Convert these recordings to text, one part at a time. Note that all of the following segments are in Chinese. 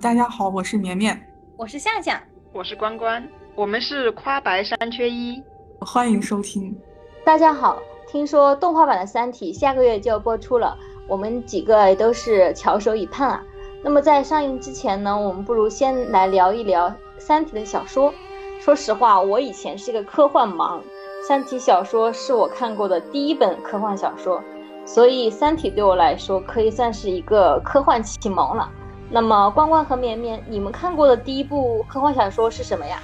大家好，我是绵绵，我是夏夏，我是关关，我们是夸白三缺一，欢迎收听。大家好，听说动画版的《三体》下个月就要播出了，我们几个都是翘首以盼啊。那么在上映之前呢，我们不如先来聊一聊《三体》的小说。说实话，我以前是一个科幻盲，《三体》小说是我看过的第一本科幻小说，所以《三体》对我来说可以算是一个科幻启蒙了。那么，关关和绵绵，你们看过的第一部科幻小说是什么呀？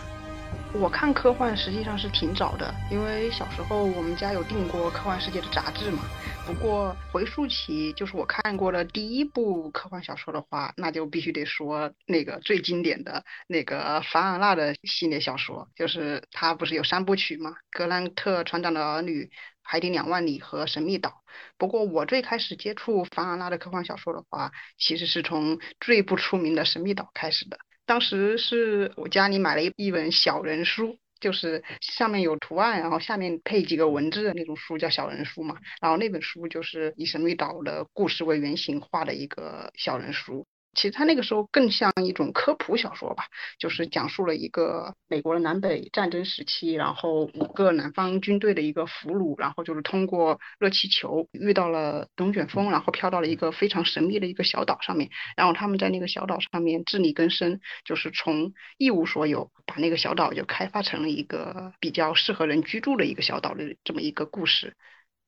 我看科幻实际上是挺早的，因为小时候我们家有订过《科幻世界》的杂志嘛。不过回溯起，就是我看过的第一部科幻小说的话，那就必须得说那个最经典的那个凡尔纳的系列小说，就是它不是有三部曲嘛，《格兰特船长的儿女》。海底两万里和神秘岛。不过我最开始接触凡尔纳的科幻小说的话，其实是从最不出名的神秘岛开始的。当时是我家里买了一一本小人书，就是上面有图案，然后下面配几个文字的那种书，叫小人书嘛。然后那本书就是以神秘岛的故事为原型画的一个小人书。其实他那个时候更像一种科普小说吧，就是讲述了一个美国的南北战争时期，然后五个南方军队的一个俘虏，然后就是通过热气球遇到了龙卷风，然后飘到了一个非常神秘的一个小岛上面，然后他们在那个小岛上面自力更生，就是从一无所有把那个小岛就开发成了一个比较适合人居住的一个小岛的这么一个故事。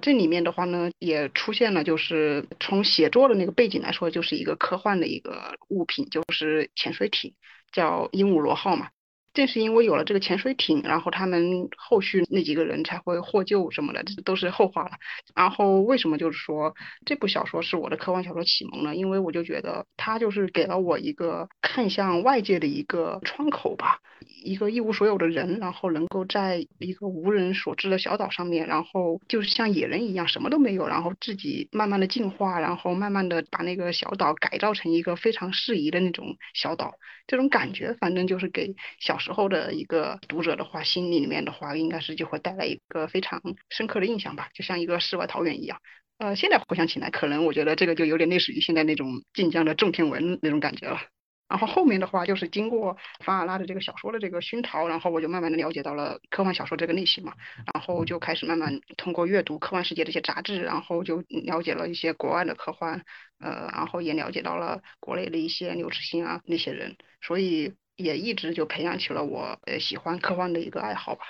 这里面的话呢，也出现了，就是从写作的那个背景来说，就是一个科幻的一个物品，就是潜水艇，叫鹦鹉螺号嘛。正是因为有了这个潜水艇，然后他们后续那几个人才会获救什么的，这都是后话了。然后为什么就是说这部小说是我的科幻小说启蒙呢？因为我就觉得它就是给了我一个看向外界的一个窗口吧。一个一无所有的人，然后能够在一个无人所知的小岛上面，然后就是像野人一样什么都没有，然后自己慢慢的进化，然后慢慢的把那个小岛改造成一个非常适宜的那种小岛，这种感觉反正就是给小时候的一个读者的话，心里里面的话应该是就会带来一个非常深刻的印象吧，就像一个世外桃源一样。呃，现在回想起来，可能我觉得这个就有点类似于现在那种晋江的种田文那种感觉了。然后后面的话就是经过凡尔纳的这个小说的这个熏陶，然后我就慢慢的了解到了科幻小说这个类型嘛，然后就开始慢慢通过阅读科幻世界这些杂志，然后就了解了一些国外的科幻，呃，然后也了解到了国内的一些刘慈欣啊那些人，所以也一直就培养起了我呃喜欢科幻的一个爱好吧。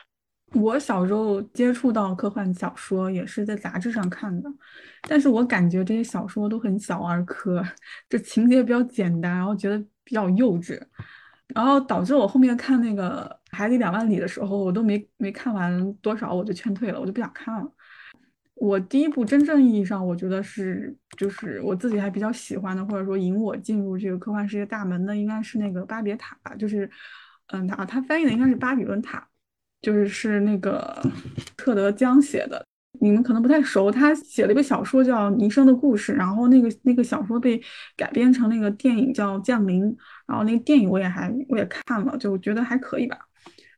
我小时候接触到科幻小说也是在杂志上看的，但是我感觉这些小说都很小儿科，就情节比较简单，然后觉得。比较幼稚，然后导致我后面看那个《海底两万里》的时候，我都没没看完多少，我就劝退了，我就不想看了。我第一部真正意义上，我觉得是就是我自己还比较喜欢的，或者说引我进入这个科幻世界大门的，应该是那个《巴别塔》，就是嗯，他他翻译的应该是《巴比伦塔》，就是是那个 特德·江写的。你们可能不太熟，他写了一个小说叫《尼生的故事》，然后那个那个小说被改编成那个电影叫《降临》，然后那个电影我也还我也看了，就觉得还可以吧。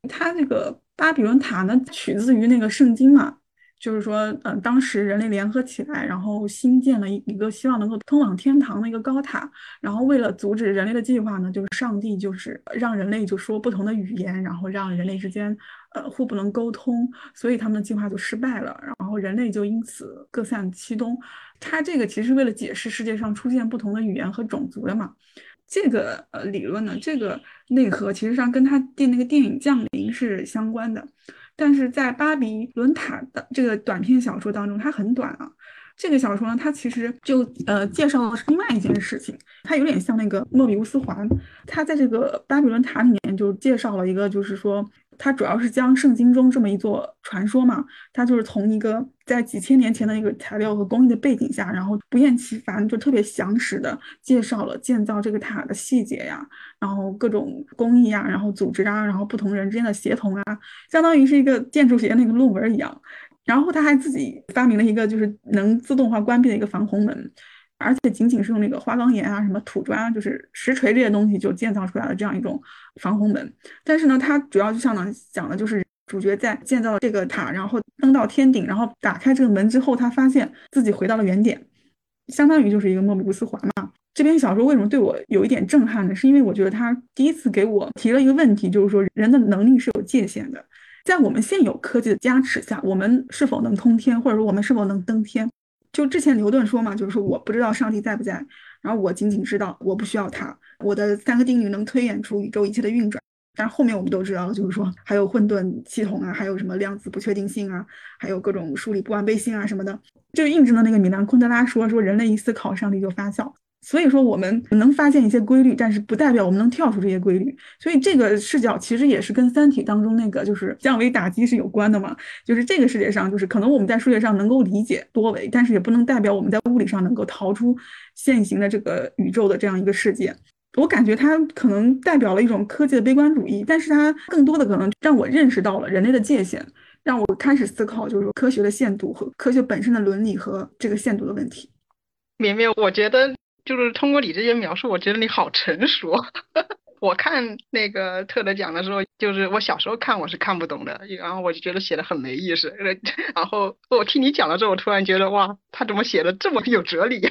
他那个巴比伦塔呢，取自于那个圣经嘛。就是说，嗯，当时人类联合起来，然后新建了一一个希望能够通往天堂的一个高塔。然后为了阻止人类的计划呢，就是上帝就是让人类就说不同的语言，然后让人类之间呃互不能沟通，所以他们的计划就失败了。然后人类就因此各散其东。他这个其实为了解释世界上出现不同的语言和种族的嘛。这个呃理论呢，这个内核其实上跟他电那个电影降临是相关的。但是在巴比伦塔的这个短篇小说当中，它很短啊。这个小说呢，它其实就呃介绍的是另外一件事情，它有点像那个诺比乌斯环。它在这个巴比伦塔里面就介绍了一个，就是说。它主要是将圣经中这么一座传说嘛，它就是从一个在几千年前的一个材料和工艺的背景下，然后不厌其烦，就特别详实的介绍了建造这个塔的细节呀，然后各种工艺呀，然后组织啊，然后不同人之间的协同啊，相当于是一个建筑学那个论文一样。然后他还自己发明了一个就是能自动化关闭的一个防洪门。而且仅仅是用那个花岗岩啊、什么土砖啊，就是石锤这些东西就建造出来了这样一种防洪门。但是呢，它主要就像呢讲的就是主角在建造了这个塔，然后登到天顶，然后打开这个门之后，他发现自己回到了原点，相当于就是一个莫比乌斯环嘛。这篇小说为什么对我有一点震撼呢？是因为我觉得他第一次给我提了一个问题，就是说人的能力是有界限的，在我们现有科技的加持下，我们是否能通天，或者说我们是否能登天？就之前牛顿说嘛，就是说我不知道上帝在不在，然后我仅仅知道我不需要他，我的三个定律能推演出宇宙一切的运转。但是后面我们都知道，就是说还有混沌系统啊，还有什么量子不确定性啊，还有各种数理不完备性啊什么的，就印证了那个米兰昆德拉说说人类一思考，上帝就发笑。所以说我们能发现一些规律，但是不代表我们能跳出这些规律。所以这个视角其实也是跟《三体》当中那个就是降维打击是有关的嘛。就是这个世界上，就是可能我们在数学上能够理解多维，但是也不能代表我们在物理上能够逃出现行的这个宇宙的这样一个世界。我感觉它可能代表了一种科技的悲观主义，但是它更多的可能让我认识到了人类的界限，让我开始思考就是说科学的限度和科学本身的伦理和这个限度的问题。绵绵，我觉得。就是通过你这些描述，我觉得你好成熟。我看那个特德讲的时候，就是我小时候看我是看不懂的，然后我就觉得写的很没意思。然后我听你讲了之后，我突然觉得哇，他怎么写的这么有哲理呀？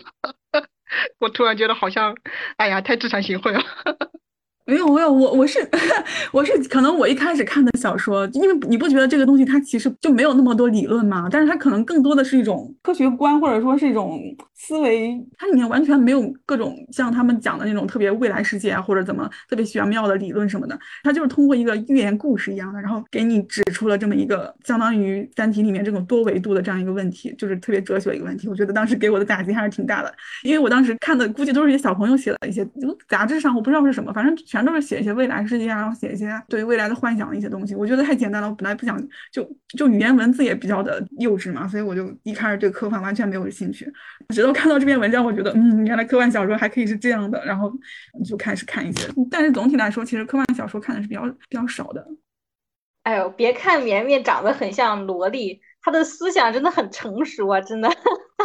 我突然觉得好像，哎呀，太自惭形秽了。没有没有，我我是 我是可能我一开始看的小说，因为你不觉得这个东西它其实就没有那么多理论嘛？但是它可能更多的是一种科学观，或者说是一种思维，它里面完全没有各种像他们讲的那种特别未来世界啊，或者怎么特别玄妙的理论什么的。它就是通过一个寓言故事一样的，然后给你指出了这么一个相当于《三体》里面这种多维度的这样一个问题，就是特别哲学一个问题。我觉得当时给我的打击还是挺大的，因为我当时看的估计都是一些小朋友写的一些杂志上，我不知道是什么，反正。全都是写一些未来世界啊，然后写一些对未来的幻想的一些东西，我觉得太简单了。我本来不想，就就语言文字也比较的幼稚嘛，所以我就一开始对科幻完全没有兴趣。直到看到这篇文章，我觉得，嗯，原来科幻小说还可以是这样的，然后就开始看一些。但是总体来说，其实科幻小说看的是比较比较少的。哎呦，别看绵绵长得很像萝莉。她的思想真的很成熟啊，真的，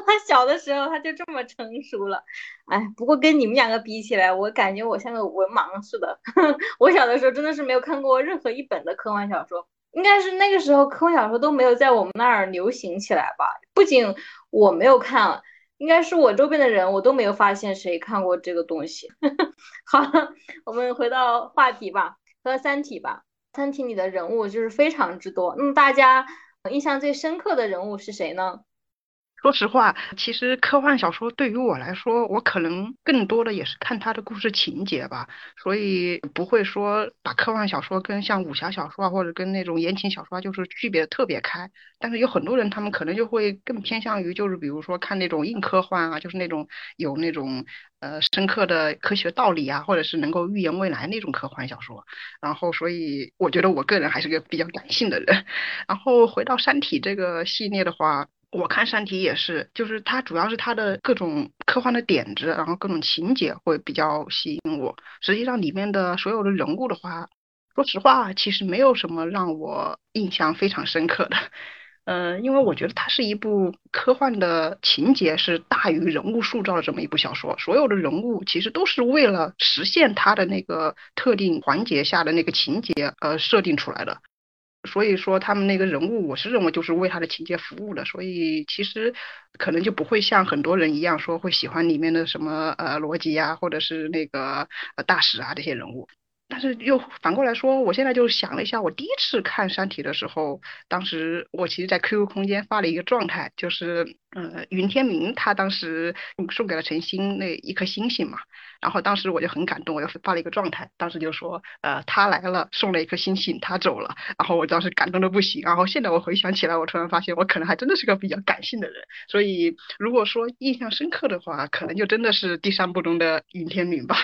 他小的时候他就这么成熟了，哎，不过跟你们两个比起来，我感觉我像个文盲似的。我小的时候真的是没有看过任何一本的科幻小说，应该是那个时候科幻小说都没有在我们那儿流行起来吧？不仅我没有看，应该是我周边的人，我都没有发现谁看过这个东西。好，我们回到话题吧，回到《三体》吧，《三体》里的人物就是非常之多，那么大家。印象最深刻的人物是谁呢？说实话，其实科幻小说对于我来说，我可能更多的也是看它的故事情节吧，所以不会说把科幻小说跟像武侠小说啊，或者跟那种言情小说啊就是区别特别开。但是有很多人，他们可能就会更偏向于就是比如说看那种硬科幻啊，就是那种有那种呃深刻的科学道理啊，或者是能够预言未来那种科幻小说。然后，所以我觉得我个人还是个比较感性的人。然后回到《三体》这个系列的话。我看《三体》也是，就是它主要是它的各种科幻的点子，然后各种情节会比较吸引我。实际上里面的所有的人物的话，说实话，其实没有什么让我印象非常深刻的。嗯，因为我觉得它是一部科幻的情节是大于人物塑造的这么一部小说，所有的人物其实都是为了实现它的那个特定环节下的那个情节而设定出来的。所以说他们那个人物，我是认为就是为他的情节服务的，所以其实可能就不会像很多人一样说会喜欢里面的什么呃逻辑啊，或者是那个呃大使啊这些人物。但是又反过来说，我现在就想了一下，我第一次看《山体》的时候，当时我其实，在 QQ 空间发了一个状态，就是呃云天明他当时送给了陈星那一颗星星嘛。然后当时我就很感动，我就发了一个状态，当时就说，呃，他来了，送了一颗星星，他走了，然后我当时感动的不行。然后现在我回想起来，我突然发现我可能还真的是个比较感性的人。所以如果说印象深刻的话，可能就真的是第三部中的云天明吧。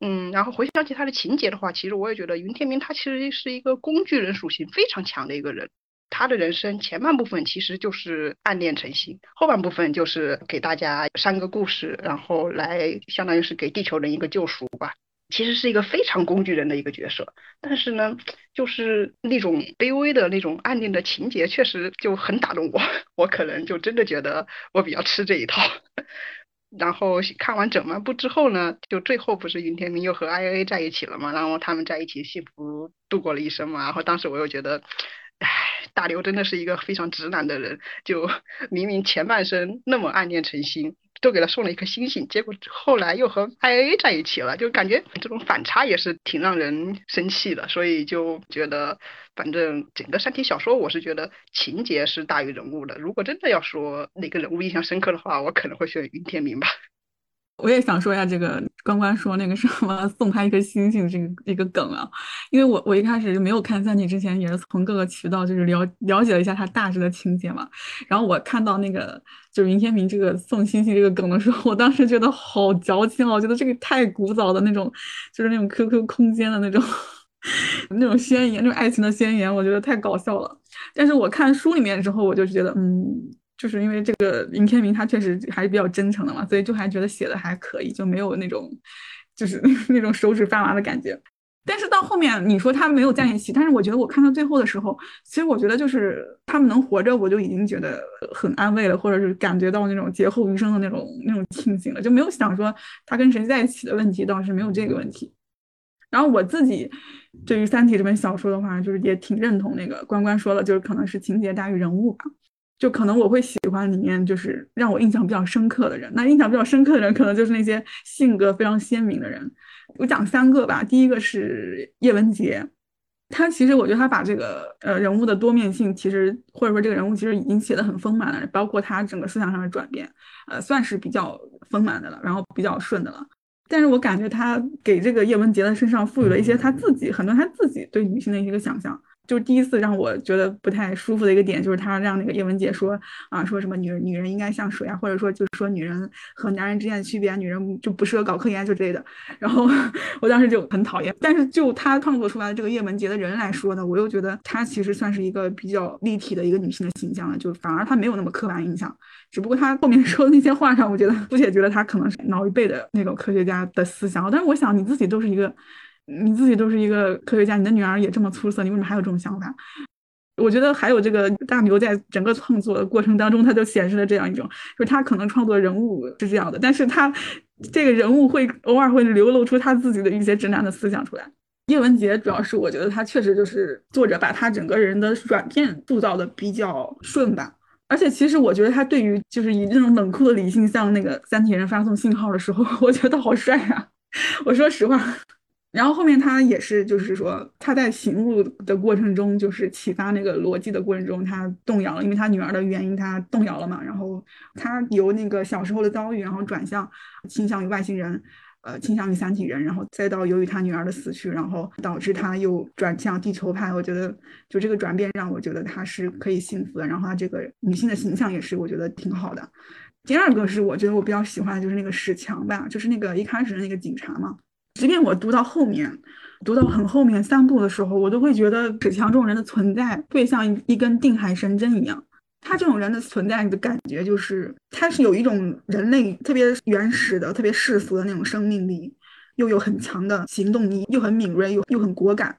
嗯，然后回想起他的情节的话，其实我也觉得云天明他其实是一个工具人属性非常强的一个人。他的人生前半部分其实就是暗恋陈星，后半部分就是给大家三个故事，然后来相当于是给地球人一个救赎吧。其实是一个非常工具人的一个角色，但是呢，就是那种卑微的那种暗恋的情节，确实就很打动我。我可能就真的觉得我比较吃这一套。然后看完整漫部之后呢，就最后不是云天明又和 I A 在一起了嘛，然后他们在一起幸福度过了一生嘛。然后当时我又觉得。大刘真的是一个非常直男的人，就 明明前半生那么暗恋陈星。都给他送了一颗星星，结果后来又和 I A 在一起了，就感觉这种反差也是挺让人生气的，所以就觉得，反正整个三体小说，我是觉得情节是大于人物的。如果真的要说哪个人物印象深刻的话，我可能会选云天明吧。我也想说一下这个关关说那个什么送他一颗星星这个一个梗啊，因为我我一开始就没有看三体之前，也是从各个渠道就是了了解了一下他大致的情节嘛。然后我看到那个就是云天明这个送星星这个梗的时候，我当时觉得好矫情啊，我觉得这个太古早的那种，就是那种 QQ 空间的那种 那种宣言，那种爱情的宣言，我觉得太搞笑了。但是我看书里面之后，我就觉得嗯。就是因为这个林天明他确实还是比较真诚的嘛，所以就还觉得写的还可以，就没有那种就是 那种手指发麻的感觉。但是到后面你说他没有在一起，但是我觉得我看到最后的时候，其实我觉得就是他们能活着，我就已经觉得很安慰了，或者是感觉到那种劫后余生的那种那种庆幸了，就没有想说他跟谁在一起的问题，倒是没有这个问题。然后我自己对于《三体》这本小说的话，就是也挺认同那个关关说的，就是可能是情节大于人物吧。就可能我会喜欢里面就是让我印象比较深刻的人，那印象比较深刻的人可能就是那些性格非常鲜明的人。我讲三个吧，第一个是叶文洁，他其实我觉得他把这个呃人物的多面性，其实或者说这个人物其实已经写的很丰满了，包括他整个思想上的转变，呃算是比较丰满的了，然后比较顺的了。但是我感觉他给这个叶文洁的身上赋予了一些他自己很多他自己对女性的一个想象。就第一次让我觉得不太舒服的一个点，就是他让那个叶文洁说啊，说什么女人女人应该像水啊，或者说就是说女人和男人之间的区别，女人就不适合搞科研就之类的。然后 我当时就很讨厌。但是就他创作出来的这个叶文洁的人来说呢，我又觉得她其实算是一个比较立体的一个女性的形象了，就反而她没有那么刻板印象。只不过她后面 说的那些话上，我觉得姑且觉得她可能是老一辈的那种科学家的思想。但是我想你自己都是一个。你自己都是一个科学家，你的女儿也这么出色，你为什么还有这种想法？我觉得还有这个大牛在整个创作的过程当中，他就显示了这样一种，就是他可能创作人物是这样的，但是他这个人物会偶尔会流露出他自己的一些直男的思想出来。叶文洁主要是我觉得他确实就是作者把他整个人的软件塑造的比较顺吧，而且其实我觉得他对于就是以那种冷酷的理性向那个三体人发送信号的时候，我觉得好帅啊！我说实话。然后后面他也是，就是说他在醒悟的过程中，就是启发那个逻辑的过程中，他动摇了，因为他女儿的原因，他动摇了嘛。然后他由那个小时候的遭遇，然后转向倾向于外星人，呃，倾向于三体人，然后再到由于他女儿的死去，然后导致他又转向地球派。我觉得就这个转变让我觉得他是可以幸福的。然后他这个女性的形象也是我觉得挺好的。第二个是我觉得我比较喜欢的就是那个史强吧，就是那个一开始的那个警察嘛。即便我读到后面，读到很后面三部的时候，我都会觉得史强这种人的存在，会像一一根定海神针一样。他这种人的存在你的感觉，就是他是有一种人类特别原始的、特别世俗的那种生命力，又有很强的行动力，又很敏锐，又又很果敢。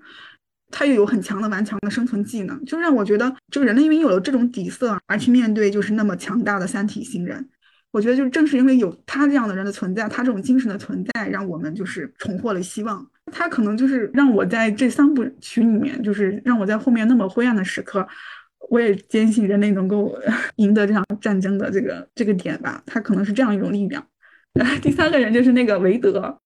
他又有很强的顽强的生存技能，就让我觉得，这个人类因为有了这种底色，而去面对就是那么强大的三体星人。我觉得就是正是因为有他这样的人的存在，他这种精神的存在，让我们就是重获了希望。他可能就是让我在这三部曲里面，就是让我在后面那么灰暗的时刻，我也坚信人类能够 赢得这场战争的这个这个点吧。他可能是这样一种力量。第三个人就是那个韦德，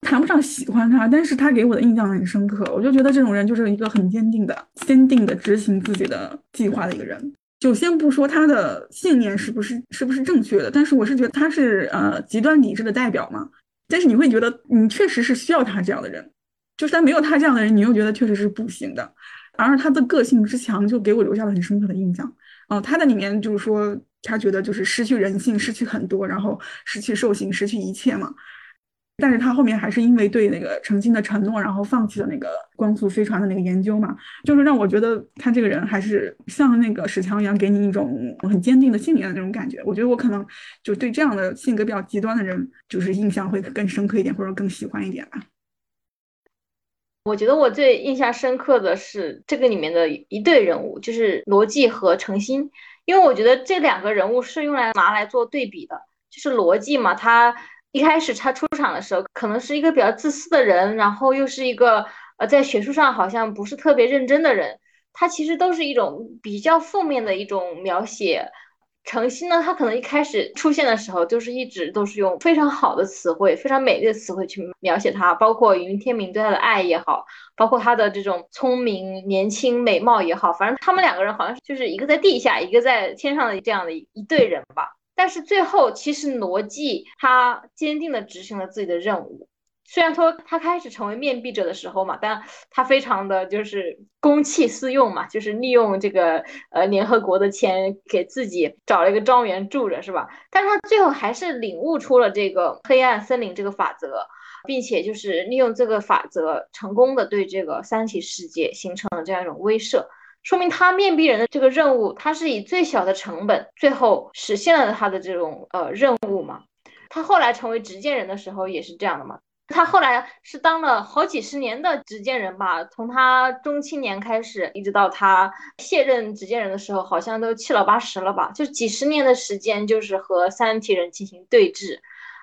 谈不上喜欢他，但是他给我的印象很深刻。我就觉得这种人就是一个很坚定的、坚定的执行自己的计划的一个人。就先不说他的信念是不是是不是正确的，但是我是觉得他是呃极端理智的代表嘛。但是你会觉得你确实是需要他这样的人，就是他没有他这样的人，你又觉得确实是不行的。而他的个性之强，就给我留下了很深刻的印象。哦，他在里面就是说，他觉得就是失去人性，失去很多，然后失去兽性，失去一切嘛。但是他后面还是因为对那个诚心的承诺，然后放弃了那个光速飞船的那个研究嘛，就是让我觉得他这个人还是像那个史强一样，给你一种很坚定的信念的那种感觉。我觉得我可能就对这样的性格比较极端的人，就是印象会更深刻一点，或者更喜欢一点吧。我觉得我最印象深刻的是这个里面的一对人物，就是罗辑和程心，因为我觉得这两个人物是用来拿来做对比的，就是罗辑嘛，他。一开始他出场的时候，可能是一个比较自私的人，然后又是一个呃在学术上好像不是特别认真的人，他其实都是一种比较负面的一种描写。程心呢，他可能一开始出现的时候，就是一直都是用非常好的词汇、非常美丽的词汇去描写他，包括云天明对他的爱也好，包括他的这种聪明、年轻、美貌也好，反正他们两个人好像就是一个在地下，一个在天上的这样的一对人吧。但是最后，其实罗辑他坚定地执行了自己的任务。虽然说他开始成为面壁者的时候嘛，但他非常的就是公器私用嘛，就是利用这个呃联合国的钱给自己找了一个庄园住着，是吧？但是他最后还是领悟出了这个黑暗森林这个法则，并且就是利用这个法则，成功的对这个三体世界形成了这样一种威慑，说明他面壁人的这个任务，他是以最小的成本，最后实现了他的这种呃任务嘛。他后来成为执剑人的时候也是这样的嘛。他后来是当了好几十年的执剑人吧，从他中青年开始，一直到他卸任执剑人的时候，好像都七老八十了吧，就几十年的时间，就是和三体人进行对峙。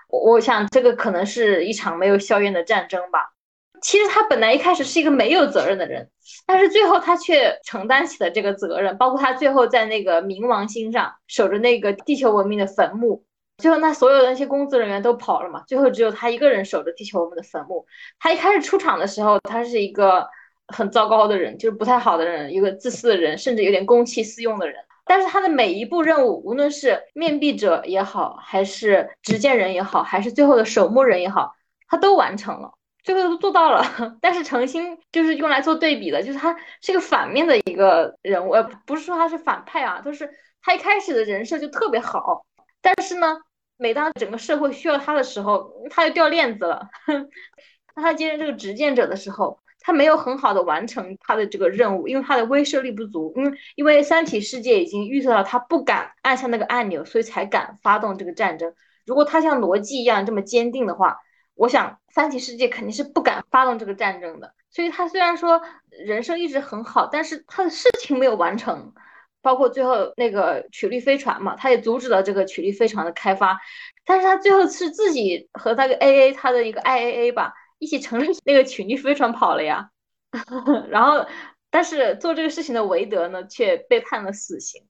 我想这个可能是一场没有硝烟的战争吧。其实他本来一开始是一个没有责任的人，但是最后他却承担起了这个责任，包括他最后在那个冥王星上守着那个地球文明的坟墓。最后，那所有的那些工作人员都跑了嘛？最后只有他一个人守着地球文明的坟墓。他一开始出场的时候，他是一个很糟糕的人，就是不太好的人，一个自私的人，甚至有点公器私用的人。但是他的每一步任务，无论是面壁者也好，还是执剑人也好，还是最后的守墓人也好，他都完成了，最后都做到了。但是程心就是用来做对比的，就是他是个反面的一个人物，呃，不是说他是反派啊，就是他一开始的人设就特别好，但是呢。每当整个社会需要他的时候，他就掉链子了。当他接任这个执剑者的时候，他没有很好的完成他的这个任务，因为他的威慑力不足。因为因为三体世界已经预测到他不敢按下那个按钮，所以才敢发动这个战争。如果他像逻辑一样这么坚定的话，我想三体世界肯定是不敢发动这个战争的。所以他虽然说人生一直很好，但是他的事情没有完成。包括最后那个曲率飞船嘛，他也阻止了这个曲率飞船的开发，但是他最后是自己和那个 A A 他的一个 I A A 吧，一起乘着那个曲率飞船跑了呀，然后但是做这个事情的韦德呢，却被判了死刑，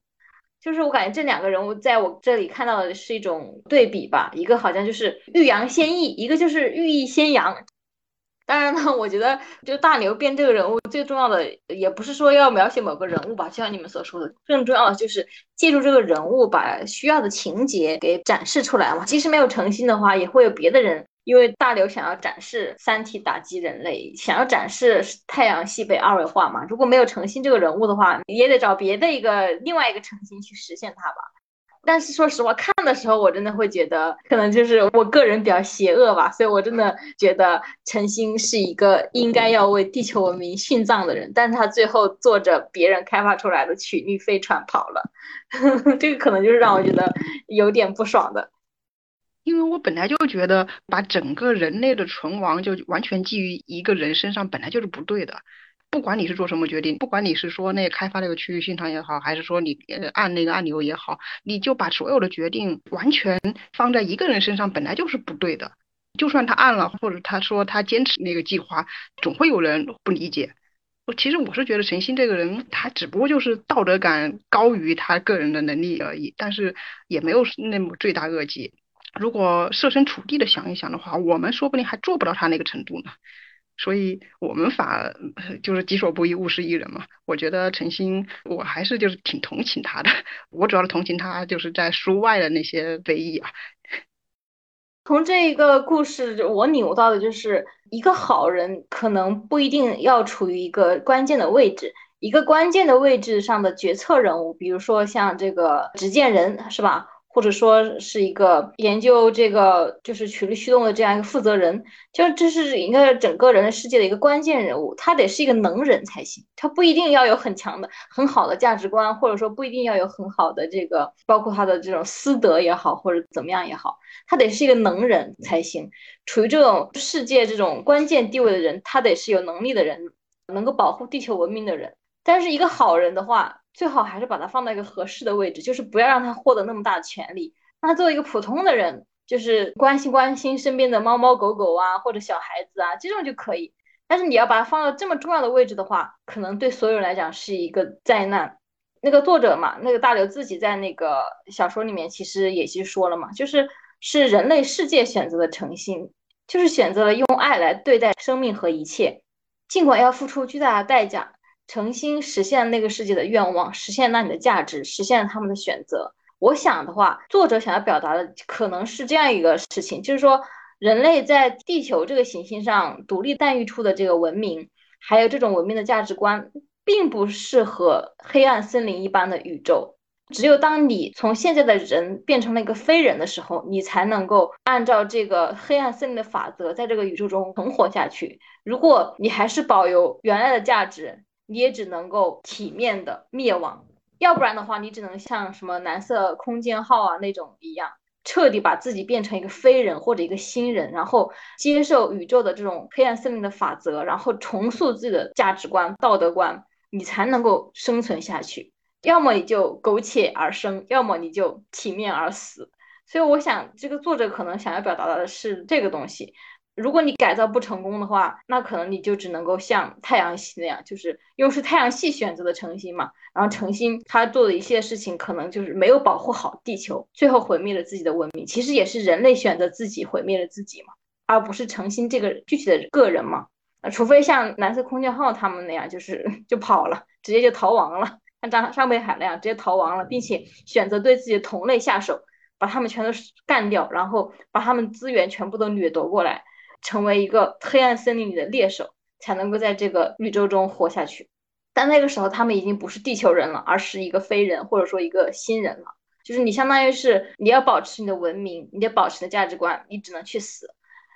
就是我感觉这两个人物在我这里看到的是一种对比吧，一个好像就是欲扬先抑，一个就是欲抑先扬。当然呢，我觉得就大牛变这个人物最重要的，也不是说要描写某个人物吧，就像你们所说的，更重要的就是借助这个人物把需要的情节给展示出来嘛。即使没有诚心的话，也会有别的人，因为大刘想要展示三体打击人类，想要展示太阳系被二维化嘛。如果没有诚心这个人物的话，也得找别的一个另外一个诚心去实现它吧。但是说实话，看的时候我真的会觉得，可能就是我个人比较邪恶吧，所以我真的觉得陈星是一个应该要为地球文明殉葬的人，但是他最后坐着别人开发出来的曲率飞船跑了，这个可能就是让我觉得有点不爽的，因为我本来就觉得把整个人类的存亡就完全基于一个人身上，本来就是不对的。不管你是做什么决定，不管你是说那开发那个区域信号也好，还是说你按那个按钮也好，你就把所有的决定完全放在一个人身上，本来就是不对的。就算他按了，或者他说他坚持那个计划，总会有人不理解。我其实我是觉得陈星这个人，他只不过就是道德感高于他个人的能力而已，但是也没有那么罪大恶极。如果设身处地的想一想的话，我们说不定还做不到他那个程度呢。所以我们法就是己所不欲，勿施于人嘛。我觉得陈星，我还是就是挺同情他的。我主要是同情他就是在书外的那些非议啊。从这一个故事，我扭到的就是一个好人可能不一定要处于一个关键的位置，一个关键的位置上的决策人物，比如说像这个执剑人，是吧？或者说是一个研究这个就是曲率驱动的这样一个负责人，就这是一个整个人类世界的一个关键人物，他得是一个能人才行，他不一定要有很强的、很好的价值观，或者说不一定要有很好的这个，包括他的这种私德也好，或者怎么样也好，他得是一个能人才行。处于这种世界这种关键地位的人，他得是有能力的人，能够保护地球文明的人。但是一个好人的话。最好还是把他放到一个合适的位置，就是不要让他获得那么大的权利。那作为一个普通的人，就是关心关心身边的猫猫狗狗啊，或者小孩子啊，这种就可以。但是你要把它放到这么重要的位置的话，可能对所有人来讲是一个灾难。那个作者嘛，那个大刘自己在那个小说里面其实也是说了嘛，就是是人类世界选择的诚心，就是选择了用爱来对待生命和一切，尽管要付出巨大的代价，诚心实现那个世界的愿望，实现那你的价值，实现他们的选择。我想的话，作者想要表达的可能是这样一个事情，就是说，人类在地球这个行星上独立诞育出的这个文明，还有这种文明的价值观，并不适合黑暗森林一般的宇宙。只有当你从现在的人变成了一个非人的时候，你才能够按照这个黑暗森林的法则，在这个宇宙中存活下去。如果你还是保有原来的价值，你也只能够体面的灭亡。要不然的话，你只能像什么蓝色空间号啊那种一样，彻底把自己变成一个非人或者一个新人，然后接受宇宙的这种黑暗森林的法则，然后重塑自己的价值观、道德观，你才能够生存下去。要么你就苟且而生，要么你就体面而死。所以我想，这个作者可能想要表达的是这个东西。如果你改造不成功的话，那可能你就只能够像太阳系那样，就是因为是太阳系选择的诚心嘛。然后诚心他做的一些事情，可能就是没有保护好地球，最后毁灭了自己的文明。其实也是人类选择自己毁灭了自己嘛，而不是诚心这个具体的个人嘛。啊，除非像蓝色空间号他们那样，就是 就跑了，直接就逃亡了，像张上北海那样直接逃亡了，并且选择对自己的同类下手，把他们全都干掉，然后把他们资源全部都掠夺过来。成为一个黑暗森林里的猎手，才能够在这个宇宙中活下去。但那个时候，他们已经不是地球人了，而是一个非人，或者说一个新人了。就是你相当于是你要保持你的文明，你得保持的价值观，你只能去死。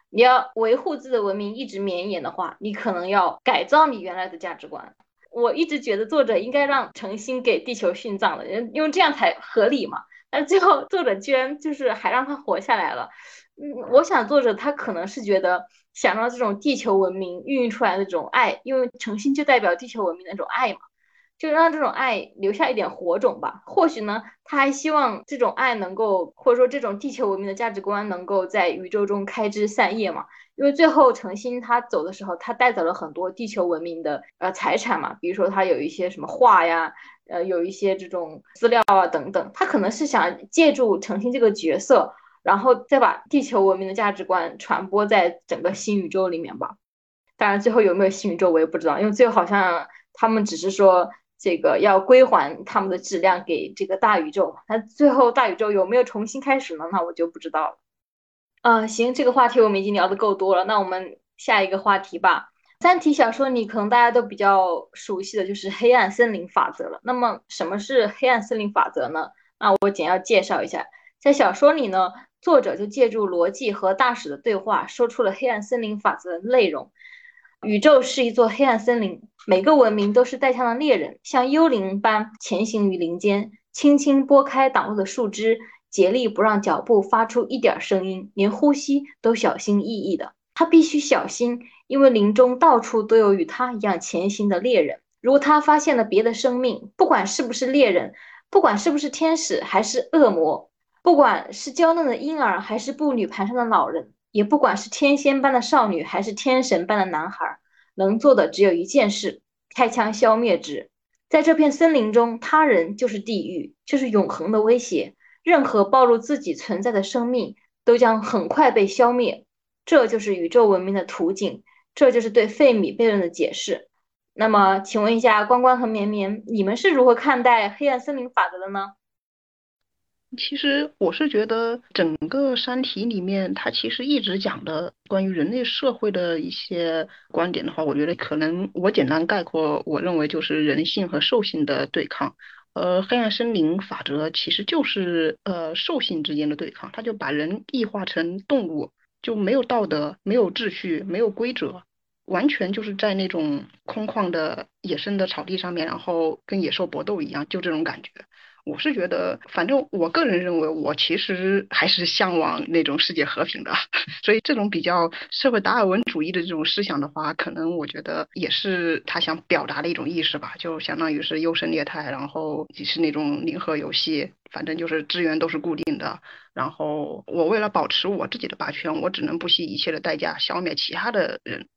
你要维护自己的文明一直绵延的话，你可能要改造你原来的价值观。我一直觉得作者应该让诚心给地球殉葬的，因为这样才合理嘛。但最后作者居然就是还让他活下来了。嗯，我想作者他可能是觉得想让这种地球文明孕育出来的这种爱，因为诚心就代表地球文明那种爱嘛，就让这种爱留下一点火种吧。或许呢，他还希望这种爱能够，或者说这种地球文明的价值观能够在宇宙中开枝散叶嘛。因为最后诚心他走的时候，他带走了很多地球文明的呃财产嘛，比如说他有一些什么画呀，呃，有一些这种资料啊等等，他可能是想借助诚心这个角色。然后再把地球文明的价值观传播在整个新宇宙里面吧。当然，最后有没有新宇宙我也不知道，因为最后好像他们只是说这个要归还他们的质量给这个大宇宙。那最后大宇宙有没有重新开始呢？那我就不知道了。嗯，行，这个话题我们已经聊的够多了，那我们下一个话题吧。三体小说里可能大家都比较熟悉的就是黑暗森林法则了。那么什么是黑暗森林法则呢？那我简要介绍一下，在小说里呢。作者就借助逻辑和大使的对话，说出了黑暗森林法则的内容。宇宙是一座黑暗森林，每个文明都是带枪的猎人，像幽灵般前行于林间，轻轻拨开挡路的树枝，竭力不让脚步发出一点声音，连呼吸都小心翼翼的。他必须小心，因为林中到处都有与他一样前行的猎人。如果他发现了别的生命，不管是不是猎人，不管是不是天使还是恶魔。不管是娇嫩的婴儿，还是步履蹒跚的老人，也不管是天仙般的少女，还是天神般的男孩，能做的只有一件事：开枪消灭之。在这片森林中，他人就是地狱，就是永恒的威胁。任何暴露自己存在的生命，都将很快被消灭。这就是宇宙文明的图景，这就是对费米悖论的解释。那么，请问一下关关和绵绵，你们是如何看待黑暗森林法则的呢？其实我是觉得，整个《山体》里面，它其实一直讲的关于人类社会的一些观点的话，我觉得可能我简单概括，我认为就是人性和兽性的对抗。呃，黑暗森林法则其实就是呃兽性之间的对抗，它就把人异化成动物，就没有道德、没有秩序、没有规则，完全就是在那种空旷的野生的草地上面，然后跟野兽搏斗一样，就这种感觉。我是觉得，反正我个人认为，我其实还是向往那种世界和平的。所以，这种比较社会达尔文主义的这种思想的话，可能我觉得也是他想表达的一种意识吧。就相当于是优胜劣汰，然后是那种零和游戏，反正就是资源都是固定的。然后我为了保持我自己的霸权，我只能不惜一切的代价消灭其他的人。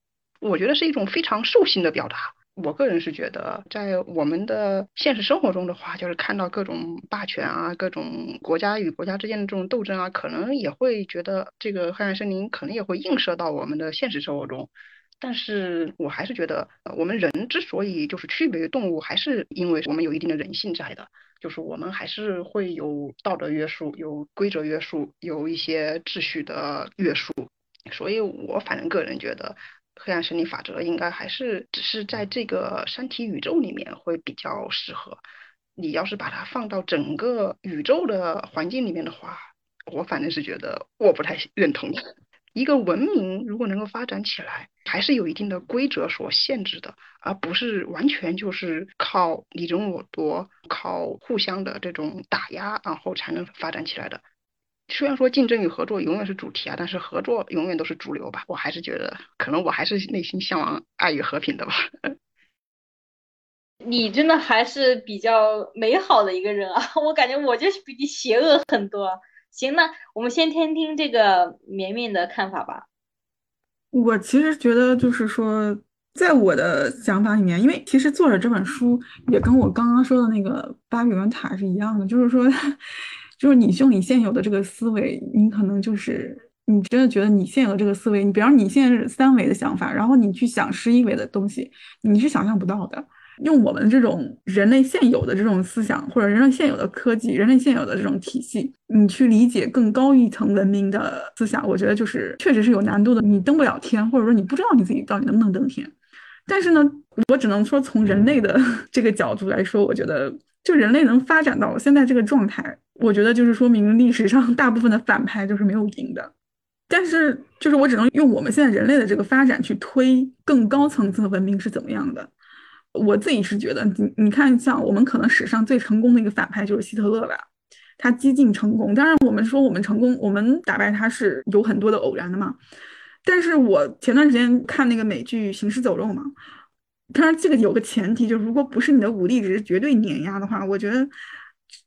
我觉得是一种非常兽性的表达。我个人是觉得，在我们的现实生活中的话，就是看到各种霸权啊，各种国家与国家之间的这种斗争啊，可能也会觉得这个黑暗森林可能也会映射到我们的现实生活中。但是我还是觉得，我们人之所以就是区别于动物，还是因为我们有一定的人性在的，就是我们还是会有道德约束、有规则约束、有一些秩序的约束。所以我反正个人觉得。黑暗森林法则应该还是只是在这个山体宇宙里面会比较适合。你要是把它放到整个宇宙的环境里面的话，我反正是觉得我不太认同。一个文明如果能够发展起来，还是有一定的规则所限制的，而不是完全就是靠你争我夺、靠互相的这种打压，然后才能发展起来的。虽然说竞争与合作永远是主题啊，但是合作永远都是主流吧。我还是觉得，可能我还是内心向往爱与和平的吧。你真的还是比较美好的一个人啊，我感觉我就是比你邪恶很多。行，那我们先听听这个绵绵的看法吧。我其实觉得，就是说，在我的想法里面，因为其实作者这本书也跟我刚刚说的那个巴比伦塔是一样的，就是说。就是你用你现有的这个思维，你可能就是你真的觉得你现有的这个思维，你比方你现在是三维的想法，然后你去想十一维的东西，你是想象不到的。用我们这种人类现有的这种思想，或者人类现有的科技，人类现有的这种体系，你去理解更高一层文明的思想，我觉得就是确实是有难度的。你登不了天，或者说你不知道你自己到底能不能登天。但是呢，我只能说从人类的 这个角度来说，我觉得。就人类能发展到现在这个状态，我觉得就是说明历史上大部分的反派就是没有赢的。但是，就是我只能用我们现在人类的这个发展去推更高层次的文明是怎么样的。我自己是觉得，你你看，像我们可能史上最成功的一个反派就是希特勒吧，他激进成功。当然，我们说我们成功，我们打败他是有很多的偶然的嘛。但是我前段时间看那个美剧《行尸走肉》嘛。当然，这个有个前提，就是如果不是你的武力值绝对碾压的话，我觉得，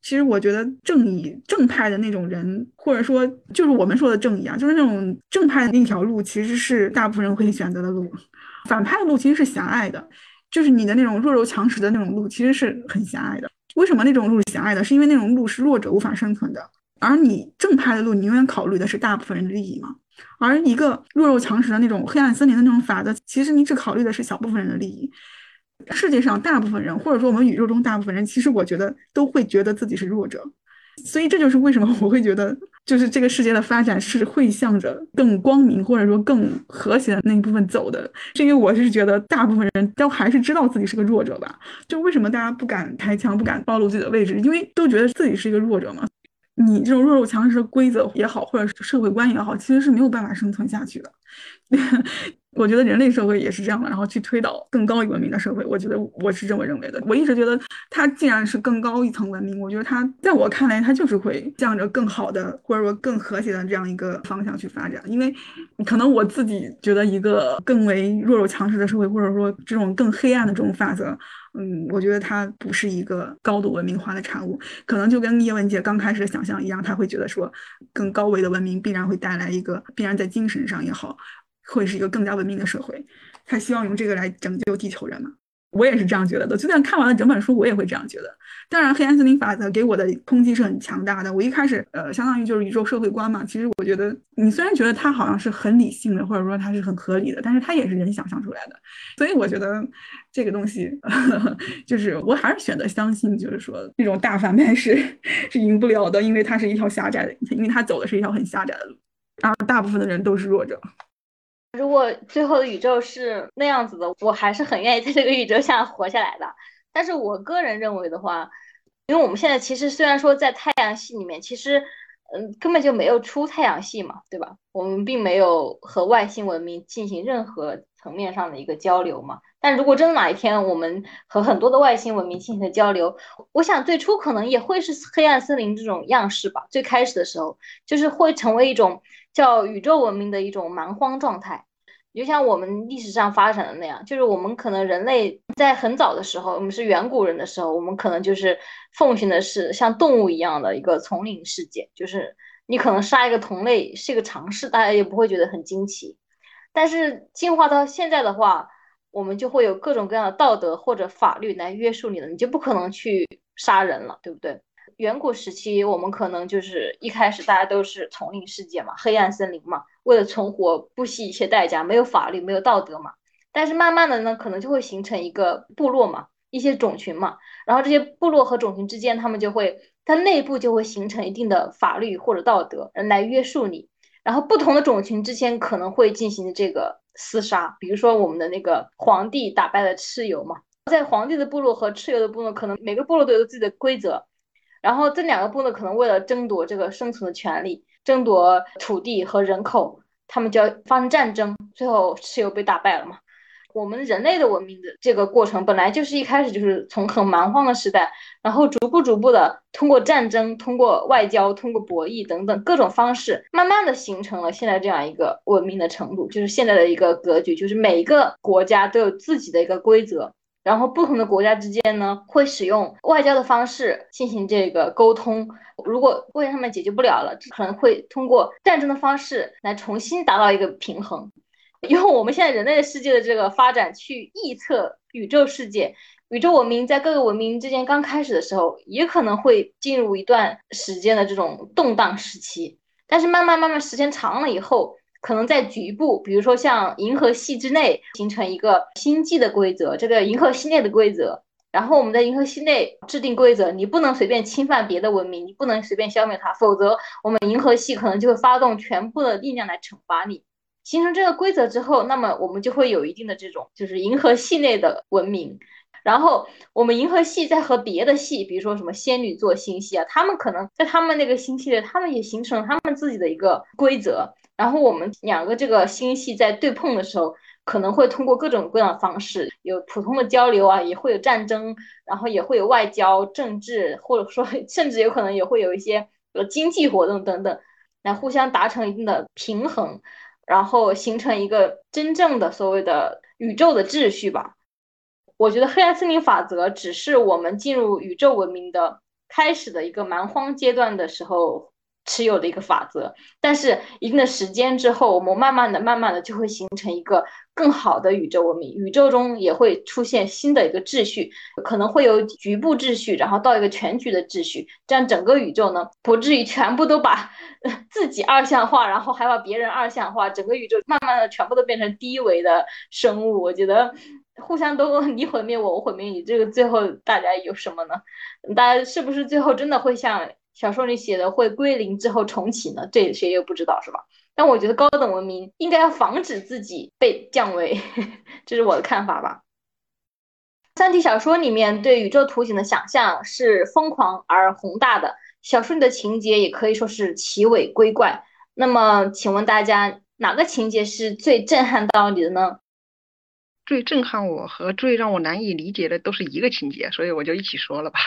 其实我觉得正义正派的那种人，或者说就是我们说的正义啊，就是那种正派的那条路，其实是大部分人会选择的路。反派的路其实是狭隘的，就是你的那种弱肉强食的那种路，其实是很狭隘的。为什么那种路是狭隘的？是因为那种路是弱者无法生存的，而你正派的路，你永远考虑的是大部分人的利益嘛。而一个弱肉强食的那种黑暗森林的那种法则，其实你只考虑的是小部分人的利益。世界上大部分人，或者说我们宇宙中大部分人，其实我觉得都会觉得自己是弱者。所以这就是为什么我会觉得，就是这个世界的发展是会向着更光明或者说更和谐的那一部分走的。是因为我是觉得大部分人都还是知道自己是个弱者吧？就为什么大家不敢开枪，不敢暴露自己的位置？因为都觉得自己是一个弱者嘛。你这种弱肉强食的规则也好，或者是社会观也好，其实是没有办法生存下去的。我觉得人类社会也是这样的，然后去推导更高一文明的社会，我觉得我是这么认为的。我一直觉得，它既然是更高一层文明，我觉得它在我看来，它就是会向着更好的或者说更和谐的这样一个方向去发展。因为可能我自己觉得，一个更为弱肉强食的社会，或者说这种更黑暗的这种法则。嗯，我觉得它不是一个高度文明化的产物，可能就跟叶文洁刚开始想象一样，他会觉得说，更高维的文明必然会带来一个，必然在精神上也好，会是一个更加文明的社会，他希望用这个来拯救地球人嘛。我也是这样觉得的，就算看完了整本书，我也会这样觉得。当然，黑暗森林法则给我的冲击是很强大的。我一开始，呃，相当于就是宇宙社会观嘛。其实我觉得，你虽然觉得它好像是很理性的，或者说它是很合理的，但是它也是人想象出来的。所以我觉得这个东西，就是我还是选择相信，就是说这种大反派是是赢不了的，因为它是一条狭窄的，因为它走的是一条很狭窄的路，然而大部分的人都是弱者。如果最后的宇宙是那样子的，我还是很愿意在这个宇宙下活下来的。但是我个人认为的话，因为我们现在其实虽然说在太阳系里面，其实嗯根本就没有出太阳系嘛，对吧？我们并没有和外星文明进行任何层面上的一个交流嘛。但如果真的哪一天我们和很多的外星文明进行了交流，我想最初可能也会是黑暗森林这种样式吧。最开始的时候，就是会成为一种叫宇宙文明的一种蛮荒状态。就像我们历史上发展的那样，就是我们可能人类在很早的时候，我们是远古人的时候，我们可能就是奉行的是像动物一样的一个丛林世界，就是你可能杀一个同类是一个常事，大家也不会觉得很惊奇。但是进化到现在的话，我们就会有各种各样的道德或者法律来约束你了，你就不可能去杀人了，对不对？远古时期，我们可能就是一开始大家都是丛林世界嘛，黑暗森林嘛，为了存活不惜一切代价，没有法律，没有道德嘛。但是慢慢的呢，可能就会形成一个部落嘛，一些种群嘛，然后这些部落和种群之间，他们就会，它内部就会形成一定的法律或者道德来约束你。然后不同的种群之间可能会进行这个厮杀，比如说我们的那个皇帝打败了蚩尤嘛，在皇帝的部落和蚩尤的部落，可能每个部落都有自己的规则。然后这两个部落可能为了争夺这个生存的权利，争夺土地和人口，他们就要发生战争，最后蚩尤被打败了嘛。我们人类的文明的这个过程本来就是一开始就是从很蛮荒的时代，然后逐步逐步的通过战争、通过外交、通过博弈等等各种方式，慢慢的形成了现在这样一个文明的程度，就是现在的一个格局，就是每一个国家都有自己的一个规则。然后不同的国家之间呢，会使用外交的方式进行这个沟通。如果问题上面解决不了了，可能会通过战争的方式来重新达到一个平衡。用我们现在人类的世界的这个发展去预测宇宙世界，宇宙文明在各个文明之间刚开始的时候，也可能会进入一段时间的这种动荡时期。但是慢慢慢慢时间长了以后。可能在局部，比如说像银河系之内形成一个星际的规则，这个银河系内的规则，然后我们在银河系内制定规则，你不能随便侵犯别的文明，你不能随便消灭它，否则我们银河系可能就会发动全部的力量来惩罚你。形成这个规则之后，那么我们就会有一定的这种就是银河系内的文明，然后我们银河系在和别的系，比如说什么仙女座星系啊，他们可能在他们那个星系里，他们也形成了他们自己的一个规则。然后我们两个这个星系在对碰的时候，可能会通过各种各样的方式，有普通的交流啊，也会有战争，然后也会有外交、政治，或者说甚至有可能也会有一些呃经济活动等等，来互相达成一定的平衡，然后形成一个真正的所谓的宇宙的秩序吧。我觉得黑暗森林法则只是我们进入宇宙文明的开始的一个蛮荒阶段的时候。持有的一个法则，但是一定的时间之后，我们慢慢的、慢慢的就会形成一个更好的宇宙文明。宇宙中也会出现新的一个秩序，可能会有局部秩序，然后到一个全局的秩序，这样整个宇宙呢，不至于全部都把 自己二项化，然后还把别人二项化，整个宇宙慢慢的全部都变成低维的生物。我觉得互相都你毁灭我，我毁灭你，这个最后大家有什么呢？大家是不是最后真的会像？小说里写的会归零之后重启呢？这谁也不知道，是吧？但我觉得高等文明应该要防止自己被降维，这是我的看法吧。三体小说里面对宇宙图景的想象是疯狂而宏大的，小说里的情节也可以说是奇伟瑰怪。那么，请问大家哪个情节是最震撼到你的呢？最震撼我和最让我难以理解的都是一个情节，所以我就一起说了吧。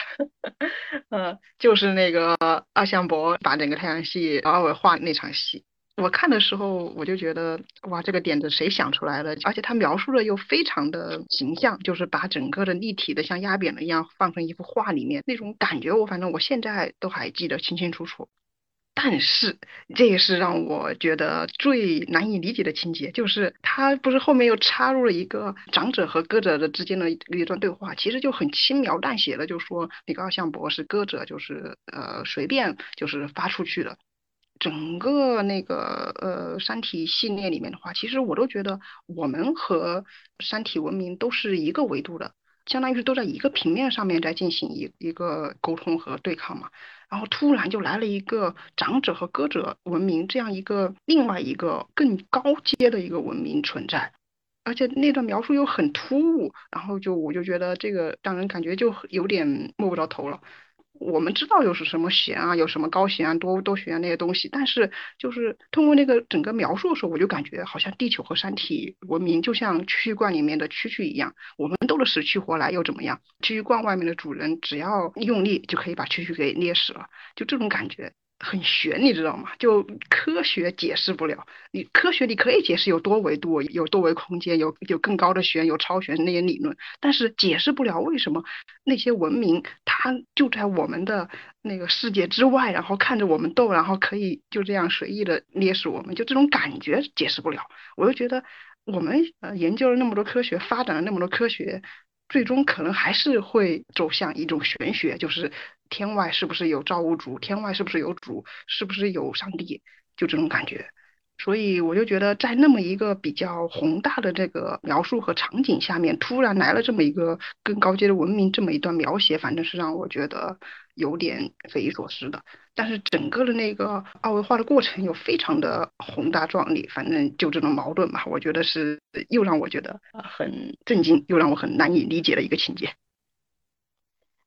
嗯，就是那个阿香伯把整个太阳系二维化那场戏，我看的时候我就觉得哇，这个点子谁想出来的？而且他描述的又非常的形象，就是把整个的立体的像压扁了一样放成一幅画里面，那种感觉我反正我现在都还记得清清楚楚。但是，这也是让我觉得最难以理解的情节，就是他不是后面又插入了一个长者和歌者的之间的一段对话，其实就很轻描淡写的就说那个二向箔是歌者，就是呃随便就是发出去的。整个那个呃山体系列里面的话，其实我都觉得我们和山体文明都是一个维度的，相当于是都在一个平面上面在进行一一个沟通和对抗嘛。然后突然就来了一个长者和歌者文明这样一个另外一个更高阶的一个文明存在，而且那段描述又很突兀，然后就我就觉得这个让人感觉就有点摸不着头了。我们知道有是什么弦啊，有什么高弦啊、多多弦啊那些东西，但是就是通过那个整个描述的时候，我就感觉好像地球和山体文明就像蛐蛐罐里面的蛐蛐一样，我们斗得死去活来又怎么样？蛐蛐罐外面的主人只要用力就可以把蛐蛐给捏死了，就这种感觉。很玄，你知道吗？就科学解释不了。你科学你可以解释有多维度，有多维空间，有有更高的玄，有超玄那些理论，但是解释不了为什么那些文明它就在我们的那个世界之外，然后看着我们斗，然后可以就这样随意的捏死我们，就这种感觉解释不了。我就觉得我们呃研究了那么多科学，发展了那么多科学，最终可能还是会走向一种玄学，就是天外是不是有造物主，天外是不是有主，是不是有上帝，就这种感觉。所以我就觉得，在那么一个比较宏大的这个描述和场景下面，突然来了这么一个更高阶的文明，这么一段描写，反正是让我觉得有点匪夷所思的。但是整个的那个二维化的过程又非常的宏大壮丽，反正就这种矛盾吧，我觉得是又让我觉得很震惊，又让我很难以理解的一个情节。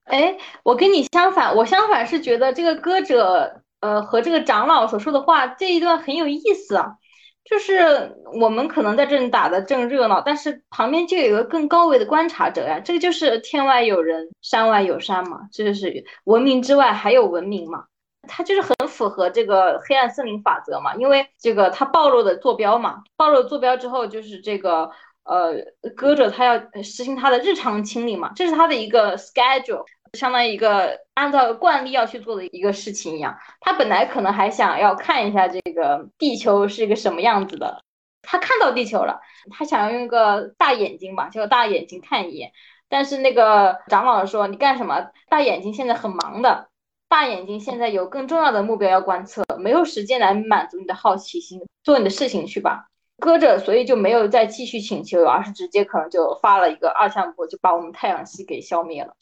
哎，我跟你相反，我相反是觉得这个歌者。呃，和这个长老所说的话这一段很有意思啊，就是我们可能在这里打的正热闹，但是旁边就有一个更高维的观察者呀，这个就是天外有人，山外有山嘛，这就是文明之外还有文明嘛，它就是很符合这个黑暗森林法则嘛，因为这个它暴露的坐标嘛，暴露坐标之后就是这个呃，歌者他要实行他的日常清理嘛，这是他的一个 schedule。相当于一个按照惯例要去做的一个事情一样，他本来可能还想要看一下这个地球是一个什么样子的，他看到地球了，他想要用一个大眼睛吧，叫大眼睛看一眼，但是那个长老说你干什么？大眼睛现在很忙的，大眼睛现在有更重要的目标要观测，没有时间来满足你的好奇心，做你的事情去吧。搁着，所以就没有再继续请求，而是直接可能就发了一个二向箔，就把我们太阳系给消灭了。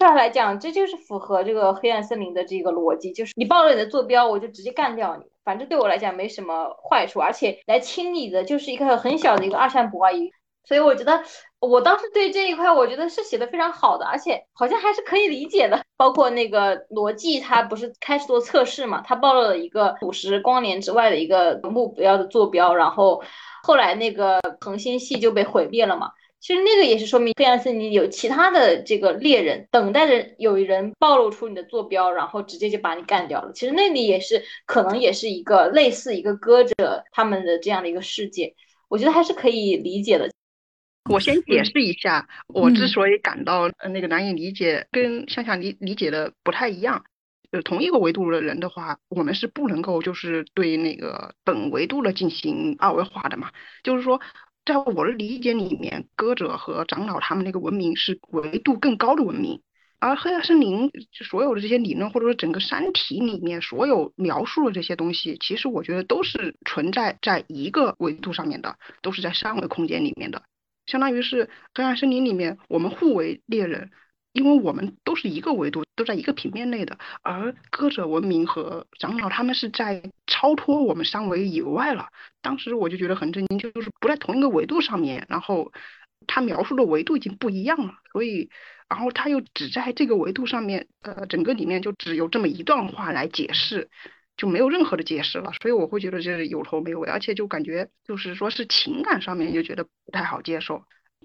对他来讲，这就是符合这个黑暗森林的这个逻辑，就是你暴露你的坐标，我就直接干掉你。反正对我来讲没什么坏处，而且来清理的就是一个很小的一个二向箔而已。所以我觉得，我当时对这一块，我觉得是写的非常好的，而且好像还是可以理解的。包括那个逻辑，它不是开始做测试嘛，它暴露了一个五十光年之外的一个目标的坐标，然后后来那个恒星系就被毁灭了嘛。其实那个也是说明黑暗森林有其他的这个猎人等待着，有人暴露出你的坐标，然后直接就把你干掉了。其实那里也是可能也是一个类似一个歌者他们的这样的一个世界，我觉得还是可以理解的。我先解释一下，我之所以感到那个难以理解，跟向向理理解的不太一样。就同一个维度的人的话，我们是不能够就是对那个本维度的进行二维化的嘛，就是说。在我的理解里面，歌者和长老他们那个文明是维度更高的文明，而黑暗森林所有的这些理论或者说整个山体里面所有描述的这些东西，其实我觉得都是存在在一个维度上面的，都是在三维空间里面的，相当于是黑暗森林里面我们互为猎人。因为我们都是一个维度，都在一个平面内的，而歌者文明和长老他们是在超脱我们三维以外了。当时我就觉得很震惊，就是不在同一个维度上面，然后他描述的维度已经不一样了，所以，然后他又只在这个维度上面，呃，整个里面就只有这么一段话来解释，就没有任何的解释了。所以我会觉得这是有头没尾，而且就感觉就是说是情感上面就觉得不太好接受。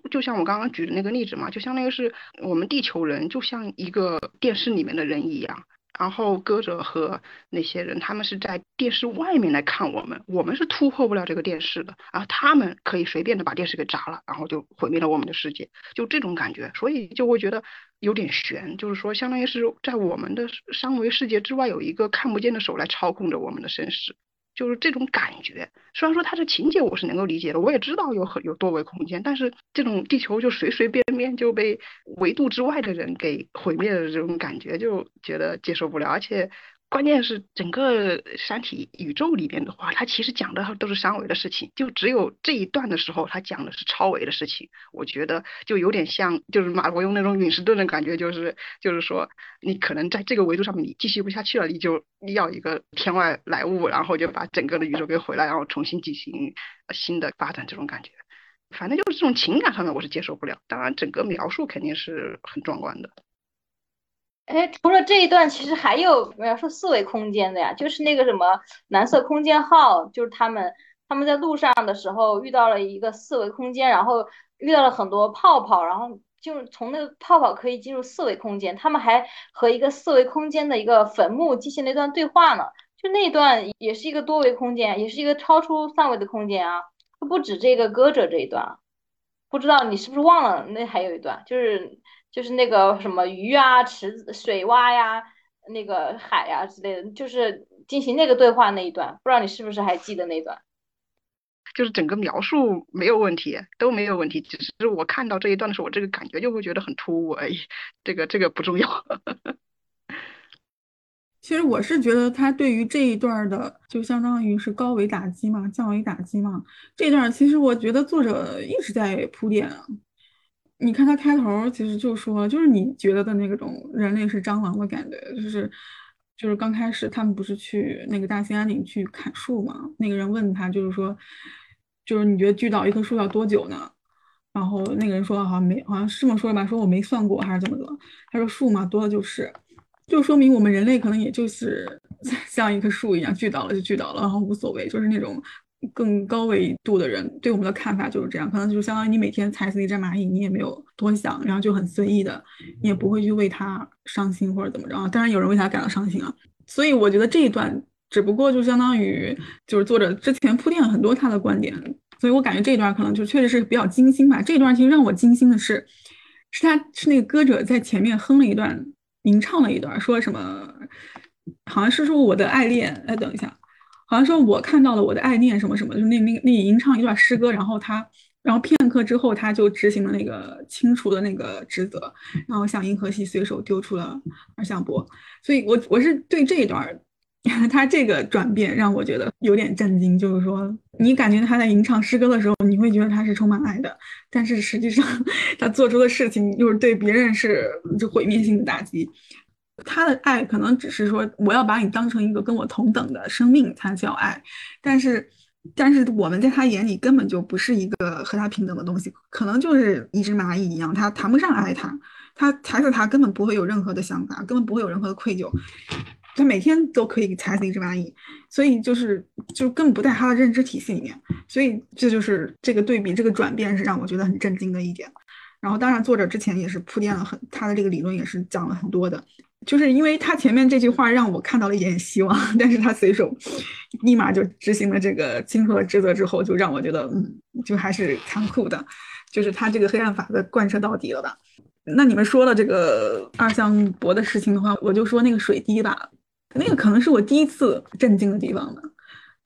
就像我刚刚举的那个例子嘛，就相当于是我们地球人就像一个电视里面的人一样，然后歌者和那些人他们是在电视外面来看我们，我们是突破不了这个电视的，然后他们可以随便的把电视给砸了，然后就毁灭了我们的世界，就这种感觉，所以就会觉得有点悬，就是说相当于是在我们的三维世界之外有一个看不见的手来操控着我们的生死。就是这种感觉，虽然说它这情节我是能够理解的，我也知道有很有多维空间，但是这种地球就随随便便就被维度之外的人给毁灭的这种感觉，就觉得接受不了，而且。关键是整个山体宇宙里边的话，它其实讲的都是三维的事情，就只有这一段的时候，它讲的是超维的事情。我觉得就有点像，就是马伯庸那种陨石盾的感觉，就是就是说，你可能在这个维度上面你继续不下去了，你就要一个天外来物，然后就把整个的宇宙给毁了，然后重新进行新的发展，这种感觉。反正就是这种情感上面我是接受不了，当然整个描述肯定是很壮观的。哎，除了这一段，其实还有要说四维空间的呀，就是那个什么蓝色空间号，就是他们他们在路上的时候遇到了一个四维空间，然后遇到了很多泡泡，然后就从那个泡泡可以进入四维空间，他们还和一个四维空间的一个坟墓进行了一段对话呢，就那段也是一个多维空间，也是一个超出三维的空间啊，不止这个歌者这一段，不知道你是不是忘了，那还有一段就是。就是那个什么鱼啊、池子、水洼呀、那个海呀之类的，就是进行那个对话那一段，不知道你是不是还记得那段？就是整个描述没有问题，都没有问题，只是我看到这一段的时候，我这个感觉就会觉得很突兀而已。这个这个不重要。其实我是觉得他对于这一段的，就相当于是高维打击嘛，降维打击嘛。这段其实我觉得作者一直在铺垫啊。你看他开头其实就说，就是你觉得的那种人类是蟑螂的感觉，就是就是刚开始他们不是去那个大兴安岭去砍树嘛？那个人问他，就是说，就是你觉得锯倒一棵树要多久呢？然后那个人说好像没，好像是这么说的吧？说我没算过还是怎么的？他说树嘛，多的就是。就说明我们人类可能也就是 像一棵树一样，锯倒了就锯倒了，然后无所谓。就是那种更高维度的人对我们的看法就是这样，可能就相当于你每天踩死一只蚂蚁，你也没有多想，然后就很随意的，你也不会去为他伤心或者怎么着。当然有人为他感到伤心啊。所以我觉得这一段只不过就相当于就是作者之前铺垫了很多他的观点，所以我感觉这一段可能就确实是比较精心吧。这一段其实让我精心的是，是他是那个歌者在前面哼了一段。吟唱了一段，说什么？好像是说我的爱恋。哎，等一下，好像说我看到了我的爱恋什么什么，就那那那吟唱一段诗歌，然后他，然后片刻之后他就执行了那个清除的那个职责，然后向银河系随手丢出了二向箔。所以，我我是对这一段，他这个转变让我觉得有点震惊。就是说，你感觉他在吟唱诗歌的时候，你会觉得他是充满爱的，但是实际上 他做出的事情又是对别人是就毁灭性的打击。他的爱可能只是说，我要把你当成一个跟我同等的生命才叫爱，但是，但是我们在他眼里根本就不是一个和他平等的东西，可能就是一只蚂蚁一样，他谈不上爱他，他踩死他根本不会有任何的想法，根本不会有任何的愧疚，他每天都可以踩死一只蚂蚁，所以就是就根本不在他的认知体系里面，所以这就是这个对比，这个转变是让我觉得很震惊的一点。然后，当然作者之前也是铺垫了很，他的这个理论也是讲了很多的。就是因为他前面这句话让我看到了一点希望，但是他随手立马就执行了这个清楚的职责之后，就让我觉得，嗯，就还是残酷的，就是他这个黑暗法则贯彻到底了吧？那你们说了这个二向箔的事情的话，我就说那个水滴吧，那个可能是我第一次震惊的地方呢，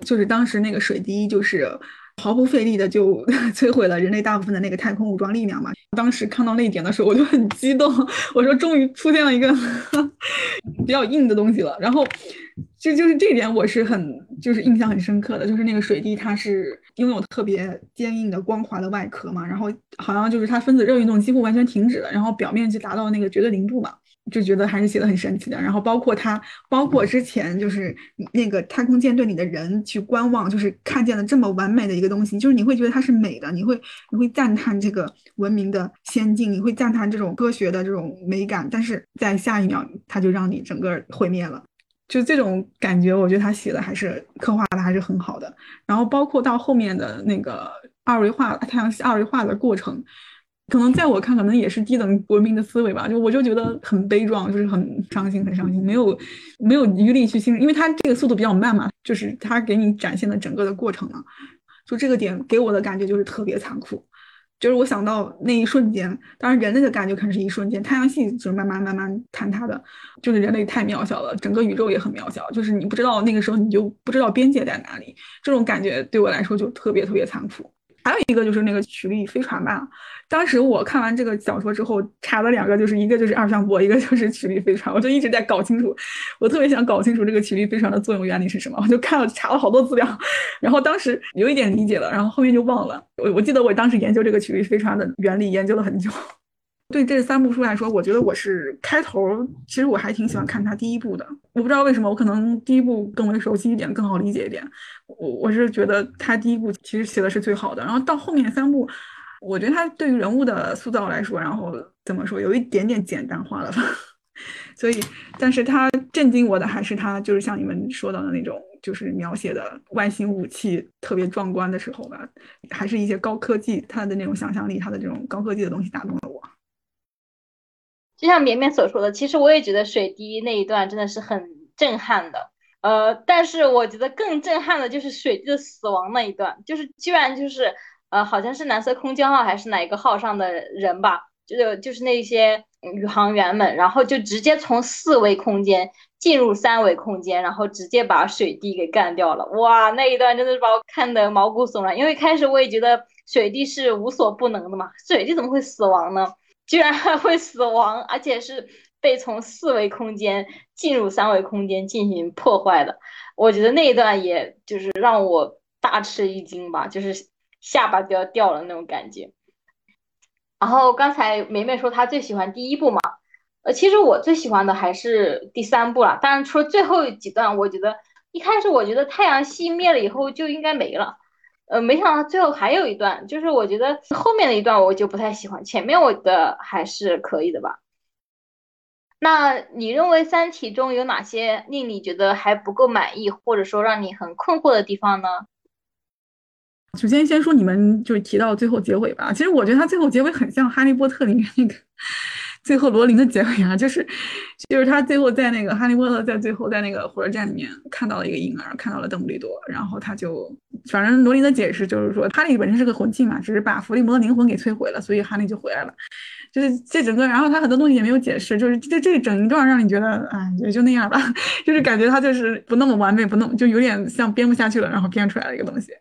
就是当时那个水滴就是。毫不费力的就 摧毁了人类大部分的那个太空武装力量嘛。当时看到那一点的时候，我就很激动，我说终于出现了一个 比较硬的东西了。然后就就是这点我是很就是印象很深刻的，就是那个水滴它是拥有特别坚硬的光滑的外壳嘛，然后好像就是它分子热运动几乎完全停止了，然后表面就达到那个绝对零度嘛。就觉得还是写的很神奇的，然后包括他，包括之前就是那个太空舰队里的人去观望，就是看见了这么完美的一个东西，就是你会觉得它是美的，你会你会赞叹这个文明的先进，你会赞叹这种科学的这种美感，但是在下一秒他就让你整个毁灭了，就这种感觉，我觉得他写的还是刻画的还是很好的，然后包括到后面的那个二维化太阳系二维化的过程。可能在我看，可能也是低等文明的思维吧。就我就觉得很悲壮，就是很伤心，很伤心，没有没有余力去欣赏，因为它这个速度比较慢嘛。就是它给你展现的整个的过程嘛，就这个点给我的感觉就是特别残酷。就是我想到那一瞬间，当然人类的感觉可能是一瞬间，太阳系就是慢慢慢慢坍塌的，就是人类太渺小了，整个宇宙也很渺小，就是你不知道那个时候你就不知道边界在哪里，这种感觉对我来说就特别特别残酷。还有一个就是那个曲率飞船吧。当时我看完这个小说之后，查了两个，就是一个就是二向箔，一个就是曲率飞船。我就一直在搞清楚，我特别想搞清楚这个曲率飞船的作用原理是什么。我就看了查了好多资料，然后当时有一点理解了，然后后面就忘了。我我记得我当时研究这个曲率飞船的原理研究了很久。对这三部书来说，我觉得我是开头，其实我还挺喜欢看它第一部的。我不知道为什么，我可能第一部更为熟悉一点，更好理解一点。我我是觉得它第一部其实写的是最好的，然后到后面三部，我觉得它对于人物的塑造来说，然后怎么说，有一点点简单化了吧。所以，但是他震惊我的还是他就是像你们说到的那种，就是描写的外星武器特别壮观的时候吧，还是一些高科技，他的那种想象力，他的这种高科技的东西打动了我。就像绵绵所说的，其实我也觉得水滴那一段真的是很震撼的。呃，但是我觉得更震撼的就是水滴的死亡那一段，就是居然就是呃，好像是蓝色空间号还是哪一个号上的人吧，就是就是那些宇航员们，然后就直接从四维空间进入三维空间，然后直接把水滴给干掉了。哇，那一段真的是把我看得毛骨悚然。因为开始我也觉得水滴是无所不能的嘛，水滴怎么会死亡呢？居然还会死亡，而且是被从四维空间进入三维空间进行破坏的。我觉得那一段也就是让我大吃一惊吧，就是下巴都要掉了那种感觉。然后刚才梅梅说她最喜欢第一部嘛，呃，其实我最喜欢的还是第三部了。当然，除了最后几段，我觉得一开始我觉得太阳系灭了以后就应该没了，呃，没想到最后还有一段，就是我觉得后面的一段我就不太喜欢，前面我的还是可以的吧。那你认为《三体》中有哪些令你觉得还不够满意，或者说让你很困惑的地方呢？首先，先说你们就是提到最后结尾吧。其实我觉得它最后结尾很像《哈利波特》里面那个 最后罗琳的结尾啊，就是就是他最后在那个哈利波特在最后在那个火车站里面看到了一个婴儿，看到了邓布利多，然后他就反正罗琳的解释就是说，哈利本身是个魂器嘛，只是把伏地魔的灵魂给摧毁了，所以哈利就回来了。就是这整个，然后他很多东西也没有解释，就是这这整一段让你觉得，哎，也就那样吧，就是感觉他就是不那么完美，不那么就有点像编不下去了，然后编出来的一个东西。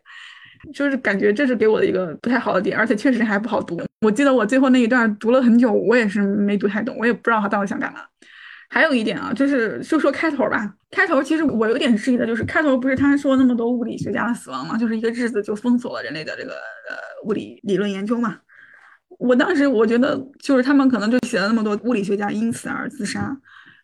就是感觉这是给我的一个不太好的点，而且确实还不好读。我记得我最后那一段读了很久，我也是没读太懂，我也不知道他到底想干嘛。还有一点啊，就是就说开头吧，开头其实我有点质疑的，就是开头不是他说那么多物理学家的死亡嘛，就是一个日子就封锁了人类的这个呃物理理论研究嘛。我当时我觉得就是他们可能就写了那么多物理学家因此而自杀。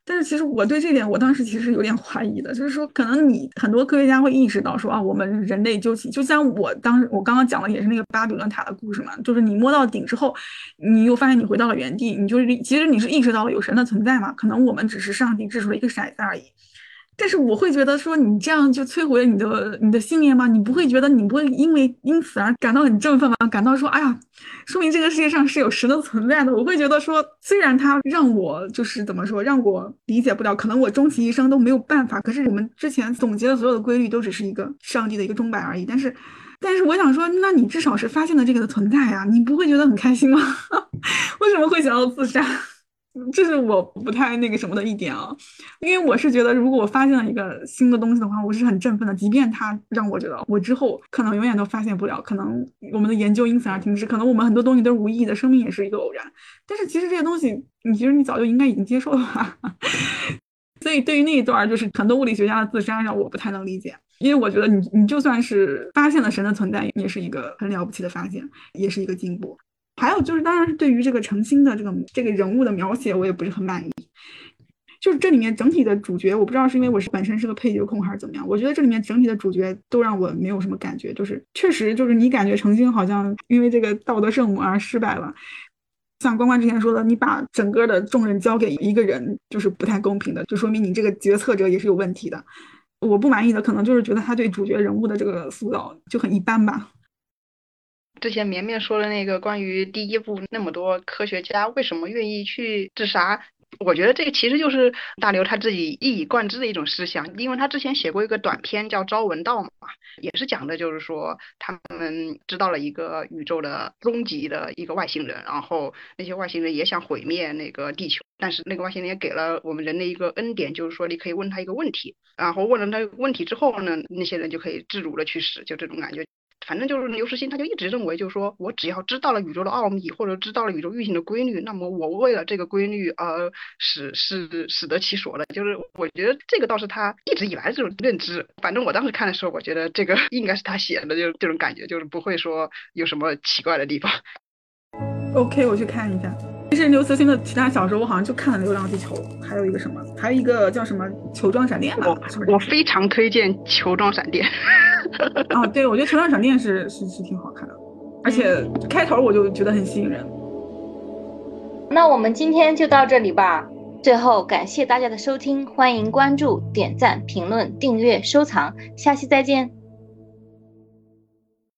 但是其实我对这点，我当时其实有点怀疑的，就是说，可能你很多科学家会意识到说啊，我们人类究其就像我当时我刚刚讲的也是那个巴比伦塔的故事嘛，就是你摸到顶之后，你又发现你回到了原地，你就是其实你是意识到了有神的存在嘛，可能我们只是上帝掷出了一个骰子而已。但是我会觉得说，你这样就摧毁了你的你的信念吗？你不会觉得你不会因为因此而感到很振奋吗？感到说，哎呀，说明这个世界上是有神的存在的。我会觉得说，虽然他让我就是怎么说，让我理解不了，可能我终其一生都没有办法。可是我们之前总结的所有的规律都只是一个上帝的一个钟摆而已。但是，但是我想说，那你至少是发现了这个的存在呀，你不会觉得很开心吗？为什么会想要自杀？这是我不太那个什么的一点啊，因为我是觉得，如果我发现了一个新的东西的话，我是很振奋的，即便它让我觉得我之后可能永远都发现不了，可能我们的研究因此而停止，可能我们很多东西都是无意义的，生命也是一个偶然。但是其实这些东西，你其实你早就应该已经接受了吧。所以对于那一段，就是很多物理学家的自杀，让我不太能理解，因为我觉得你你就算是发现了神的存在，也是一个很了不起的发现，也是一个进步。还有就是，当然是对于这个程心的这个这个人物的描写，我也不是很满意。就是这里面整体的主角，我不知道是因为我是本身是个配角控还是怎么样，我觉得这里面整体的主角都让我没有什么感觉。就是确实，就是你感觉程心好像因为这个道德圣母而失败了。像关关之前说的，你把整个的重任交给一个人，就是不太公平的，就说明你这个决策者也是有问题的。我不满意的可能就是觉得他对主角人物的这个塑造就很一般吧。之前绵绵说的那个关于第一部那么多科学家为什么愿意去自杀，我觉得这个其实就是大刘他自己一以贯之的一种思想，因为他之前写过一个短篇叫《朝闻道》嘛，也是讲的就是说他们知道了一个宇宙的终极的一个外星人，然后那些外星人也想毁灭那个地球，但是那个外星人也给了我们人类一个恩典，就是说你可以问他一个问题，然后问了他问题之后呢，那些人就可以自如的去死，就这种感觉。反正就是刘慈欣，他就一直认为，就是说我只要知道了宇宙的奥秘，或者知道了宇宙运行的规律，那么我为了这个规律而使使使得其所了。就是我觉得这个倒是他一直以来这种认知。反正我当时看的时候，我觉得这个应该是他写的，就这种感觉，就是不会说有什么奇怪的地方。OK，我去看一下。其实刘慈欣的其他小说，我好像就看了《流浪地球》，还有一个什么，还有一个叫什么《球状闪电》吧。我我非常推荐《球状闪电》。啊，对，我觉得《球状闪电》是是是挺好看的，而且开头我就觉得很吸引人。那我们今天就到这里吧。最后感谢大家的收听，欢迎关注、点赞、评论、订阅、收藏，下期再见。